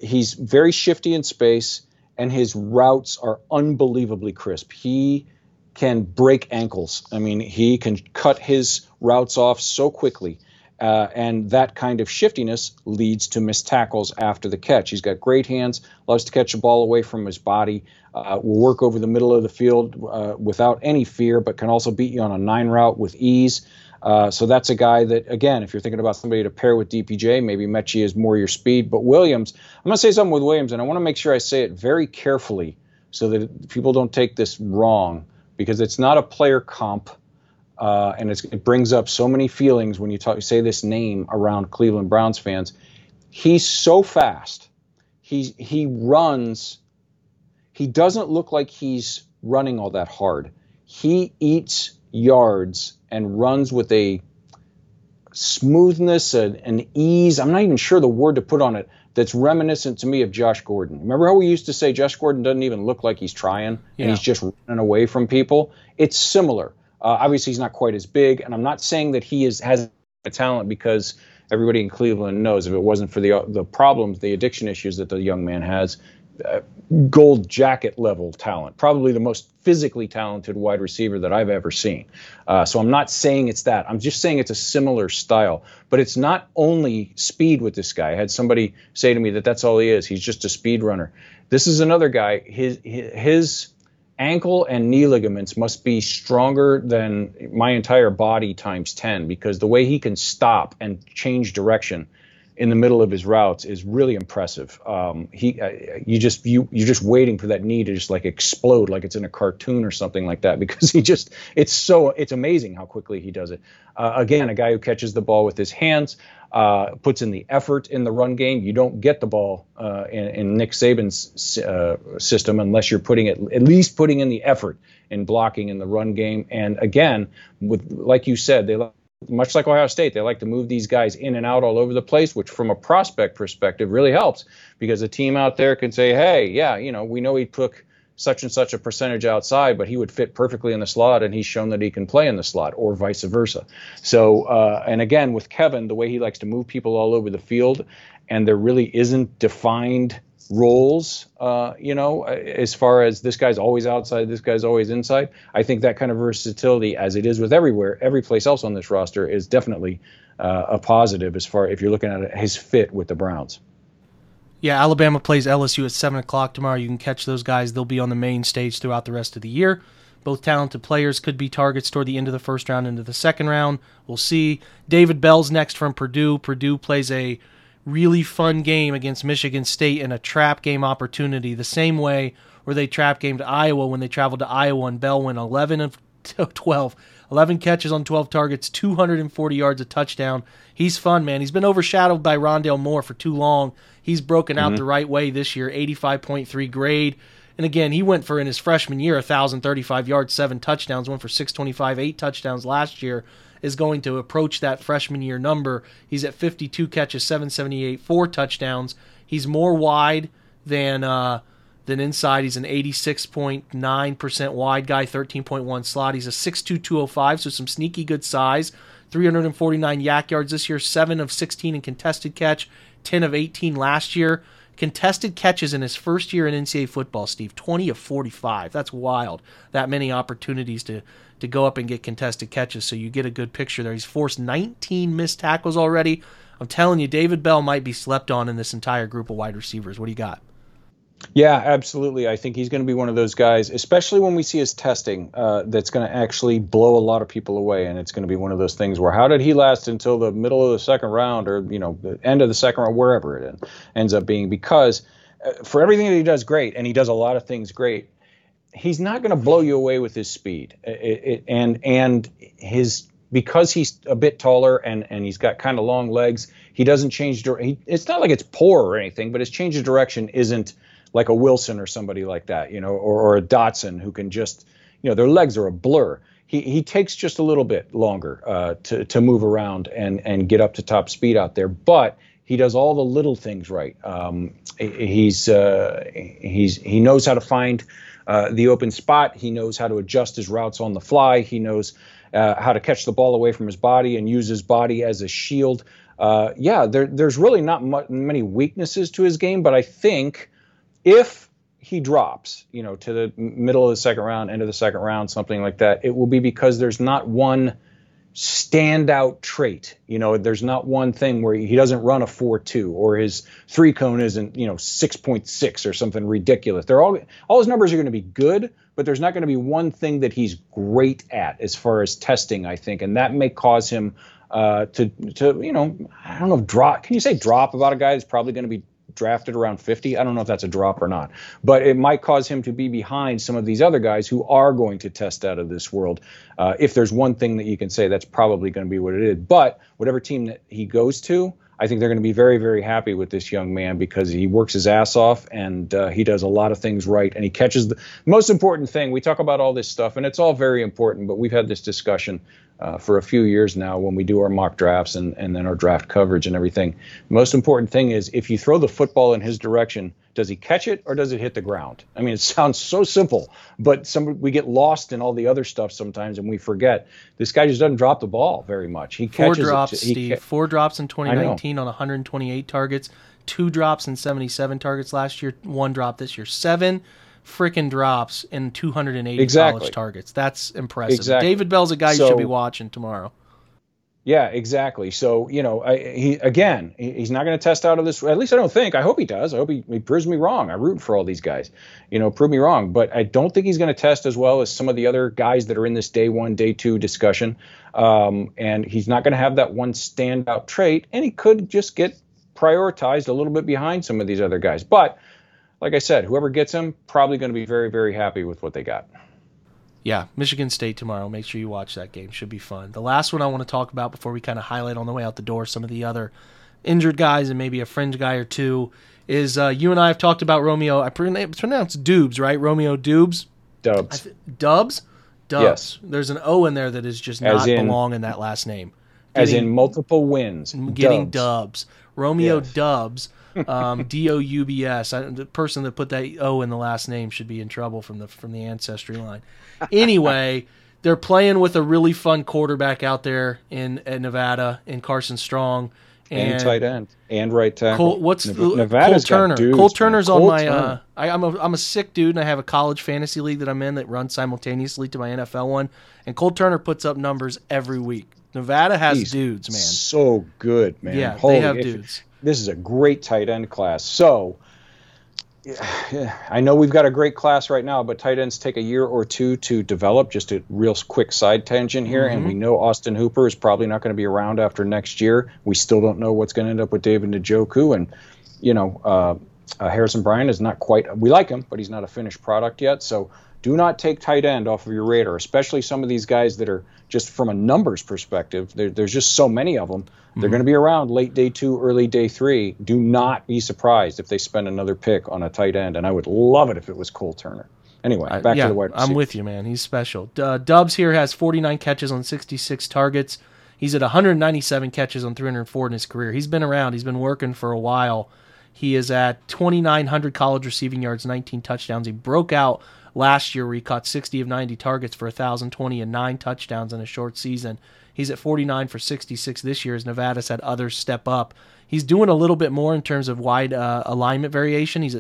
He's very shifty in space and his routes are unbelievably crisp. He can break ankles. I mean, he can cut his routes off so quickly. Uh, and that kind of shiftiness leads to missed tackles after the catch. He's got great hands, loves to catch a ball away from his body, uh, will work over the middle of the field uh, without any fear, but can also beat you on a nine route with ease. Uh, so that's a guy that, again, if you're thinking about somebody to pair with DPJ, maybe Metchie is more your speed. But Williams, I'm going to say something with Williams, and I want to make sure I say it very carefully so that people don't take this wrong, because it's not a player comp. Uh, and it brings up so many feelings when you talk, say this name around Cleveland Browns fans. He's so fast. He he runs. He doesn't look like he's running all that hard. He eats yards and runs with a smoothness and an ease. I'm not even sure the word to put on it. That's reminiscent to me of Josh Gordon. Remember how we used to say Josh Gordon doesn't even look like he's trying yeah. and he's just running away from people? It's similar. Uh, obviously, he's not quite as big, and I'm not saying that he is has a talent because everybody in Cleveland knows if it wasn't for the the problems, the addiction issues that the young man has, gold jacket level talent, probably the most physically talented wide receiver that I've ever seen. Uh, so I'm not saying it's that. I'm just saying it's a similar style. But it's not only speed with this guy. I had somebody say to me that that's all he is. He's just a speed runner. This is another guy. His his ankle and knee ligaments must be stronger than my entire body times 10 because the way he can stop and change direction in the middle of his routes is really impressive. Um, he, uh, you just you you're just waiting for that knee to just like explode, like it's in a cartoon or something like that, because he just it's so it's amazing how quickly he does it. Uh, again, a guy who catches the ball with his hands, uh, puts in the effort in the run game. You don't get the ball uh, in, in, Nick Saban's uh, system unless you're putting it at least putting in the effort in blocking in the run game. And again, with like you said, they much like Ohio State, they like to move these guys in and out all over the place, which from a prospect perspective really helps because a team out there can say, hey, yeah, you know, we know he took such and such a percentage outside, but he would fit perfectly in the slot, and he's shown that he can play in the slot, or vice versa. So, uh, and again, with Kevin, the way he likes to move people all over the field, and there really isn't defined roles, uh, you know, as far as this guy's always outside, this guy's always inside. I think that kind of versatility, as it is with everywhere, every place else on this roster, is definitely uh, a positive as far if you're looking at his fit with the Browns. Yeah, Alabama plays LSU at seven o'clock tomorrow. You can catch those guys; they'll be on the main stage throughout the rest of the year. Both talented players could be targets toward the end of the first round into the second round. We'll see. David Bell's next from Purdue. Purdue plays a really fun game against Michigan State and a trap game opportunity, the same way where they trap game to Iowa when they traveled to Iowa and Bell went 11 of 12. 11 catches on 12 targets, 240 yards, a touchdown. He's fun, man. He's been overshadowed by Rondale Moore for too long. He's broken out mm-hmm. the right way this year, 85.3 grade. And again, he went for in his freshman year 1,035 yards, seven touchdowns, went for 625, eight touchdowns last year is going to approach that freshman year number. He's at 52 catches, 778, four touchdowns. He's more wide than uh, than inside. He's an 86.9% wide guy, 13.1 slot. He's a 6'2", 205, so some sneaky good size. 349 YAC yards this year, 7 of 16 in contested catch, 10 of 18 last year. Contested catches in his first year in NCAA football, Steve, 20 of 45. That's wild. That many opportunities to to go up and get contested catches. So you get a good picture there. He's forced 19 missed tackles already. I'm telling you, David Bell might be slept on in this entire group of wide receivers. What do you got? Yeah, absolutely. I think he's going to be one of those guys, especially when we see his testing, uh, that's going to actually blow a lot of people away. And it's going to be one of those things where how did he last until the middle of the second round or, you know, the end of the second round, wherever it ends up being? Because uh, for everything that he does great, and he does a lot of things great, he's not going to blow you away with his speed. It, it, and and his because he's a bit taller and and he's got kind of long legs, he doesn't change. He, it's not like it's poor or anything, but his change of direction isn't like a Wilson or somebody like that, you know, or, or a Dotson who can just, you know, their legs are a blur. He, he takes just a little bit longer uh, to, to move around and, and get up to top speed out there, but he does all the little things right. Um, he's uh, he's he knows how to find uh, the open spot. He knows how to adjust his routes on the fly. He knows uh, how to catch the ball away from his body and use his body as a shield. Uh, yeah, there, there's really not much, many weaknesses to his game, but I think if he drops, you know, to the middle of the second round, end of the second round, something like that, it will be because there's not one standout trait. You know, there's not one thing where he doesn't run a 4-2 or his three cone isn't, you know, 6.6 or something ridiculous. They're all all his numbers are going to be good, but there's not going to be one thing that he's great at as far as testing, I think, and that may cause him uh, to to you know, I don't know, drop. Can you say drop about a guy that's probably going to be drafted around 50. I don't know if that's a drop or not, but it might cause him to be behind some of these other guys who are going to test out of this world. Uh, if there's one thing that you can say, that's probably going to be what it is. But whatever team that he goes to, I think they're going to be very, very happy with this young man because he works his ass off and uh, he does a lot of things right. And he catches the most important thing. We talk about all this stuff, and it's all very important, but we've had this discussion uh, for a few years now when we do our mock drafts and, and then our draft coverage and everything. The most important thing is if you throw the football in his direction, does he catch it or does it hit the ground? I mean, it sounds so simple, but some we get lost in all the other stuff sometimes and we forget. This guy just doesn't drop the ball very much. He four catches drops, it, he Steve. ca- four drops in 2019 on 128 targets. Two drops in 77 targets last year. One drop this year. Seven freaking drops in 280 Exactly. college targets. That's impressive. Exactly. David Bell's a guy you should be watching tomorrow. Yeah, exactly. So you know, I, he again, he, he's not going to test out of this. At least I don't think. I hope he does. I hope he, he proves me wrong. I root for all these guys. You know, prove me wrong. But I don't think he's going to test as well as some of the other guys that are in this day one, day two discussion. Um, and he's not going to have that one standout trait. And he could just get prioritized a little bit behind some of these other guys. But like I said, whoever gets him probably going to be very, very happy with what they got. Yeah, Michigan State tomorrow. Make sure you watch that game. Should be fun. The last one I want to talk about before we kind of highlight on the way out the door some of the other injured guys and maybe a fringe guy or two is uh, you and I have talked about Romeo. I pronounce pronounced Dubes, right? Romeo Dubes. Dubs. Dubs? Dubs. Yes. There's an O in there that is just As not in- belong in that last name. As in multiple wins. getting Dubs. dubs. Romeo Yes. Doubs, um, D O U B S. The person that put that O in the last name should be in trouble from the from the ancestry line. Anyway, they're playing with a really fun quarterback out there in at Nevada in Carson Strong. and, tight end and right tackle. Cole, what's Nev- Nevada's Cole Turner? dudes, Cole. Turner's Cole on my. Turner. Uh, I, I'm a I'm a sick dude, and I have a college fantasy league that I'm in that runs simultaneously to my NFL one. And Cole Turner puts up numbers every week. Nevada has He's dudes, man. So good, man. Yeah, they Holy- have if- dudes. This is a great tight end class. So yeah, I know we've got a great class right now, but tight ends take a year or two to develop. Just a real quick side tangent here, and we Mm-hmm. know Austin Hooper is probably not going to be around after next year. We still don't know what's going to end up with David Njoku, and you know uh, uh, Harrison Bryant is not quite. We like him, but he's not a finished product yet. So do not take tight end off of your radar, especially some of these guys that are just from a numbers perspective. There, there's just so many of them. They're going to be around late day two, early day three. Do not be surprised if they spend another pick on a tight end, and I would love it if it was Cole Turner. Anyway, I- back yeah, to the wide I'm with you, man. He's special. Uh, Doubs here has 49 catches on 66 targets. He's at 197 catches on 304 in his career. He's been around. He's been working for a while. He is at 2,900 college receiving yards, 19 touchdowns. He broke out last year where he caught 60 of 90 targets for 1,020 and nine touchdowns in a short season. He's at 49 for 66 this year as Nevada's had others step up. He's doing a little bit more in terms of wide uh, alignment variation. He's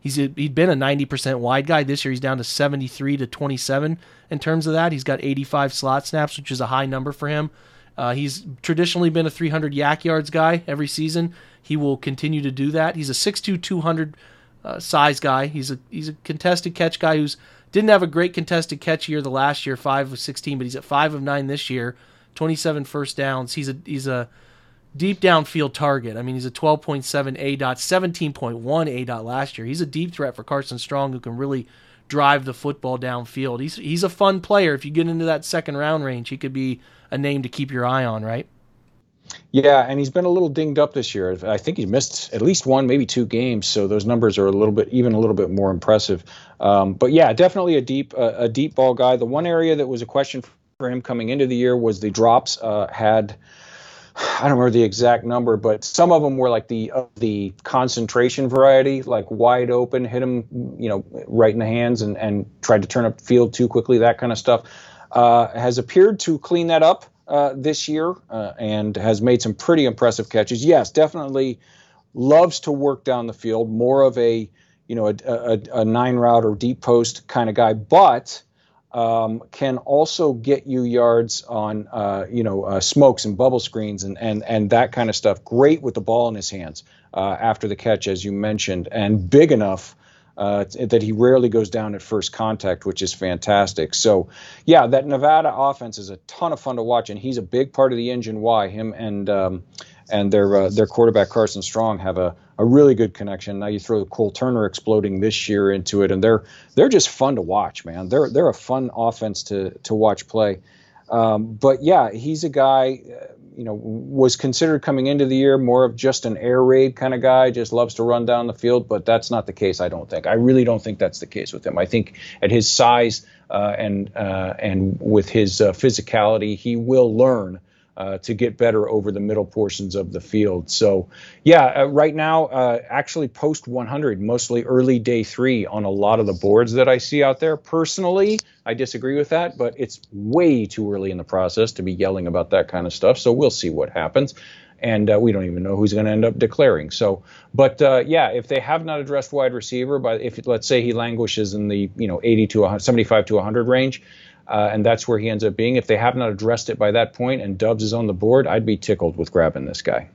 He's a, he'd been a 90% wide guy. This year he's down to 73 to 27 in terms of that. He's got 85 slot snaps, which is a high number for him. Uh, he's traditionally been a 300 YAC yards guy every season. He will continue to do that. He's a 6'2", 200 uh, size guy. He's a he's a contested catch guy who's didn't have a great contested catch year the last year, five of 16, but he's at five of nine this year, 27 first downs. He's a he's a deep downfield target. I mean, he's a 12.7 aDOT, 17.1 aDOT last year. He's a deep threat for Carson Strong who can really drive the football downfield. He's he's a fun player. If you get into that second round range, he could be a name to keep your eye on, right? Yeah, and he's been a little dinged up this year. I think he missed at least one, maybe two games, so those numbers are a little bit, even a little bit more impressive. Um, but yeah, definitely a deep, uh, a deep ball guy. The one area that was a question for him coming into the year was the drops. Uh, had I don't remember the exact number, but some of them were like the of the concentration variety, like wide open, hit him, you know, right in the hands, and and tried to turn up field too quickly, that kind of stuff. Uh, has appeared to clean that up uh, this year uh, and has made some pretty impressive catches. Yes, definitely loves to work down the field, more of a you know a, a, a nine route or deep post kind of guy, but um, can also get you yards on uh, you know uh, smokes and bubble screens and and and that kind of stuff. Great with the ball in his hands uh, after the catch, as you mentioned, and big enough. Uh, that he rarely goes down at first contact, which is fantastic. So, yeah, that Nevada offense is a ton of fun to watch, and he's a big part of the engine. Why him and um, and their uh, their quarterback Carson Strong have a, a really good connection. Now you throw Cole Turner exploding this year into it, and they're they're just fun to watch, man. They're they're a fun offense to to watch play. Um, but yeah, he's a guy. You know, was considered coming into the year more of just an air raid kind of guy, just loves to run down the field, but that's not the case. I don't think. I really don't think that's the case with him. I think at his size uh, and uh, and with his uh, physicality, he will learn uh, to get better over the middle portions of the field. So, yeah, uh, right now, uh, actually post 100, mostly early day three on a lot of the boards that I see out there. Personally, I disagree with that, but it's way too early in the process to be yelling about that kind of stuff. So we'll see what happens. And uh, we don't even know who's going to end up declaring. So, but uh, yeah, if they have not addressed wide receiver, but if let's say he languishes in the you know 80 to 100, 75 to 100 range, uh, and that's where he ends up being. If they have not addressed it by that point and Doubs is on the board, I'd be tickled with grabbing this guy.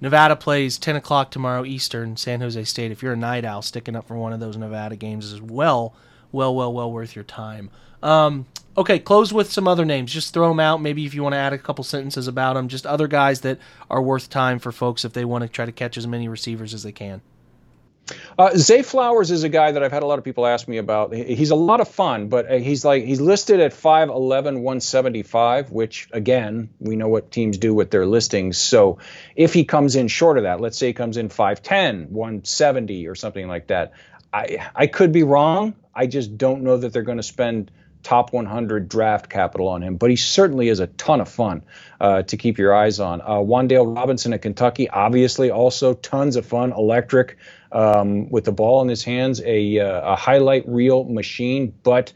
Nevada plays 10 o'clock tomorrow Eastern, San Jose State. If you're a night owl sticking up for one of those Nevada games as well, well, well, well worth your time. Um, okay, close with some other names. Just throw them out. Maybe if you want to add a couple sentences about them, just other guys that are worth time for folks if they want to try to catch as many receivers as they can. Uh, Zay Flowers is a guy that I've had a lot of people ask me about. He's a lot of fun, but uh, he's like he's listed at 5'11", 175, which again we know what teams do with their listings. So if he comes in short of that, let's say he comes in 5'10", 170 or something like that, I I could be wrong. I just don't know that they're going to spend top 100 draft capital on him, but he certainly is a ton of fun uh, to keep your eyes on. Uh, Wan'Dale Robinson at Kentucky, obviously, also tons of fun, electric um, with the ball in his hands, a, uh, a highlight reel machine, but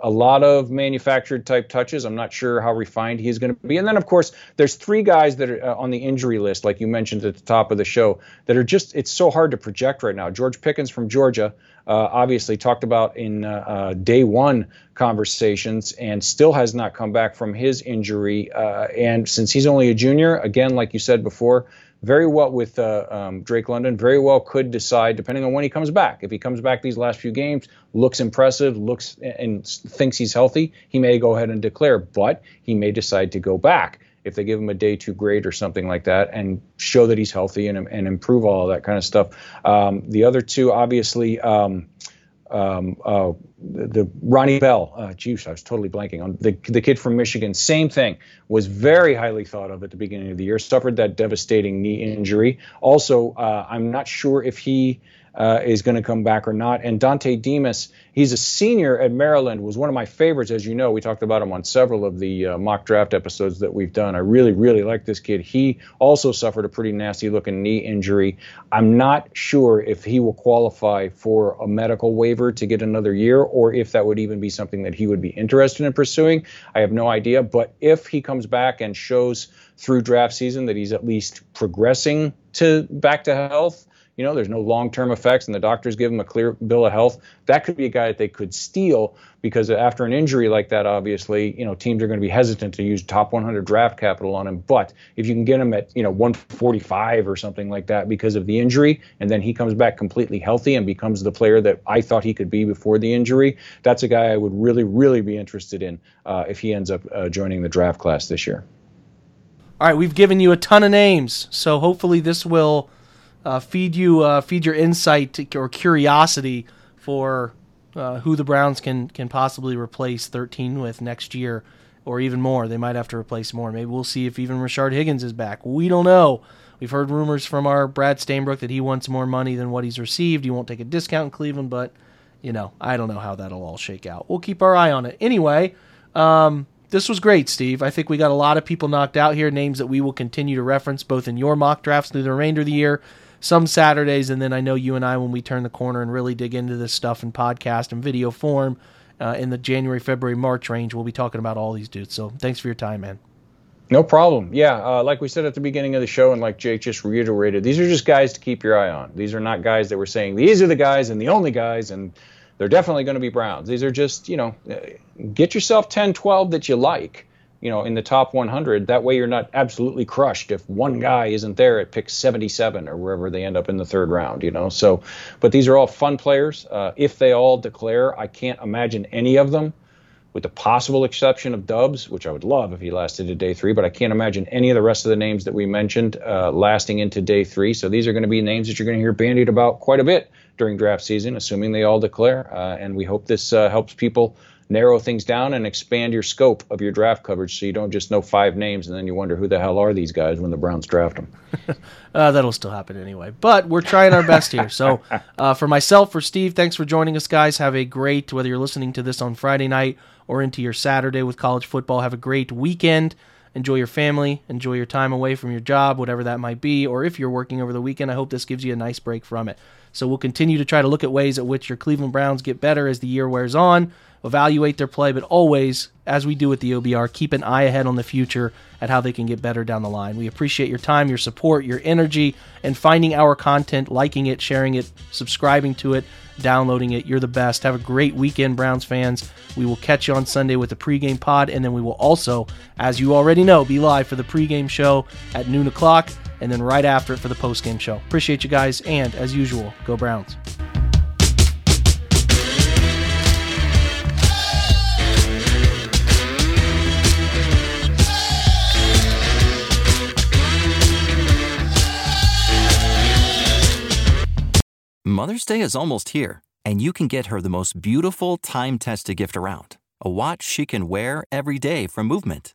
a lot of manufactured type touches. I'm not sure how refined he's going to be. And then, of course, there's three guys that are uh, on the injury list, like you mentioned at the top of the show, that are just, it's so hard to project right now. George Pickens from Georgia, uh, obviously talked about in uh, uh, day one conversations and still has not come back from his injury. Uh, and since he's only a junior, again, like you said before, very well with uh, um, Drake London, very well could decide, depending on when he comes back. If he comes back these last few games, looks impressive, looks and thinks he's healthy, he may go ahead and declare, but he may decide to go back if they give him a day two grade or something like that and show that he's healthy and, and improve all that kind of stuff. Um, the other two, obviously, um, um, uh, the, the, Ronnie Bell, uh, geez, I was totally blanking on the the kid from Michigan. Same thing, was very highly thought of at the beginning of the year. Suffered that devastating knee injury. Also, uh, I'm not sure if he uh, is going to come back or not. And Dontay Demus, he's a senior at Maryland, was one of my favorites, as you know. We talked about him on several of the uh, mock draft episodes that we've done. I really, really like this kid. He also suffered a pretty nasty looking knee injury. I'm not sure if he will qualify for a medical waiver to get another year or if that would even be something that he would be interested in pursuing. I have no idea. But if he comes back and shows through draft season that he's at least progressing to back to health, you know, there's no long term effects, and the doctors give him a clear bill of health. That could be a guy that they could steal because after an injury like that, obviously, you know, teams are going to be hesitant to use top 100 draft capital on him. But if you can get him at, you know, 145 or something like that because of the injury, and then he comes back completely healthy and becomes the player that I thought he could be before the injury, that's a guy I would really, really be interested in uh, if he ends up uh, joining the draft class this year. All right, we've given you a ton of names, so hopefully this will uh, feed you uh, feed your insight or curiosity for uh, who the Browns can can possibly replace 13 with next year, or even more. They might have to replace more. Maybe we'll see if even Rashard Higgins is back. We don't know. We've heard rumors from our Brad Stainbrook that he wants more money than what he's received. He won't take a discount in Cleveland, but you know I don't know how that'll all shake out. We'll keep our eye on it. Anyway, um, this was great, Steve. I think we got a lot of people knocked out here, names that we will continue to reference both in your mock drafts through the remainder of the year some Saturdays, and then I know you and I, when we turn the corner and really dig into this stuff in podcast and video form uh, in the January, February, March range, we'll be talking about all these dudes. So thanks for your time, man. No problem. Yeah, uh, like we said at the beginning of the show, and like Jake just reiterated, these are just guys to keep your eye on. These are not guys that we're saying these are the guys and the only guys, and they're definitely going to be Browns. These are just, you know, uh, get yourself 10, 12 that you like you know, in the top 100. That way, you're not absolutely crushed if one guy isn't there at pick 77 or wherever they end up in the third round. You know, so but these are all fun players. Uh, if they all declare, I can't imagine any of them, with the possible exception of Doubs, which I would love if he lasted to day three. But I can't imagine any of the rest of the names that we mentioned uh, lasting into day three. So these are going to be names that you're going to hear bandied about quite a bit during draft season, assuming they all declare. Uh, and we hope this uh, helps people narrow things down and expand your scope of your draft coverage so you don't just know five names and then you wonder who the hell are these guys when the Browns draft them. uh, that'll still happen anyway. But we're trying our best here. So uh, for myself, for Steve, thanks for joining us, guys. Have a great, whether you're listening to this on Friday night or into your Saturday with college football, have a great weekend. Enjoy your family, enjoy your time away from your job, whatever that might be. Or if you're working over the weekend, I hope this gives you a nice break from it. So we'll continue to try to look at ways at which your Cleveland Browns get better as the year wears on, evaluate their play, but always, as we do with the OBR, keep an eye ahead on the future at how they can get better down the line. We appreciate your time, your support, your energy, and finding our content, liking it, sharing it, subscribing to it, downloading it. You're the best. Have a great weekend, Browns fans. We will catch you on Sunday with the pregame pod, and then we will also, as you already know, be live for the pregame show at noon o'clock and then right after it for the postgame show. Appreciate you guys, and as usual, go Browns. Mother's Day is almost here, and you can get her the most beautiful time tested gift around a watch she can wear every day from Movement.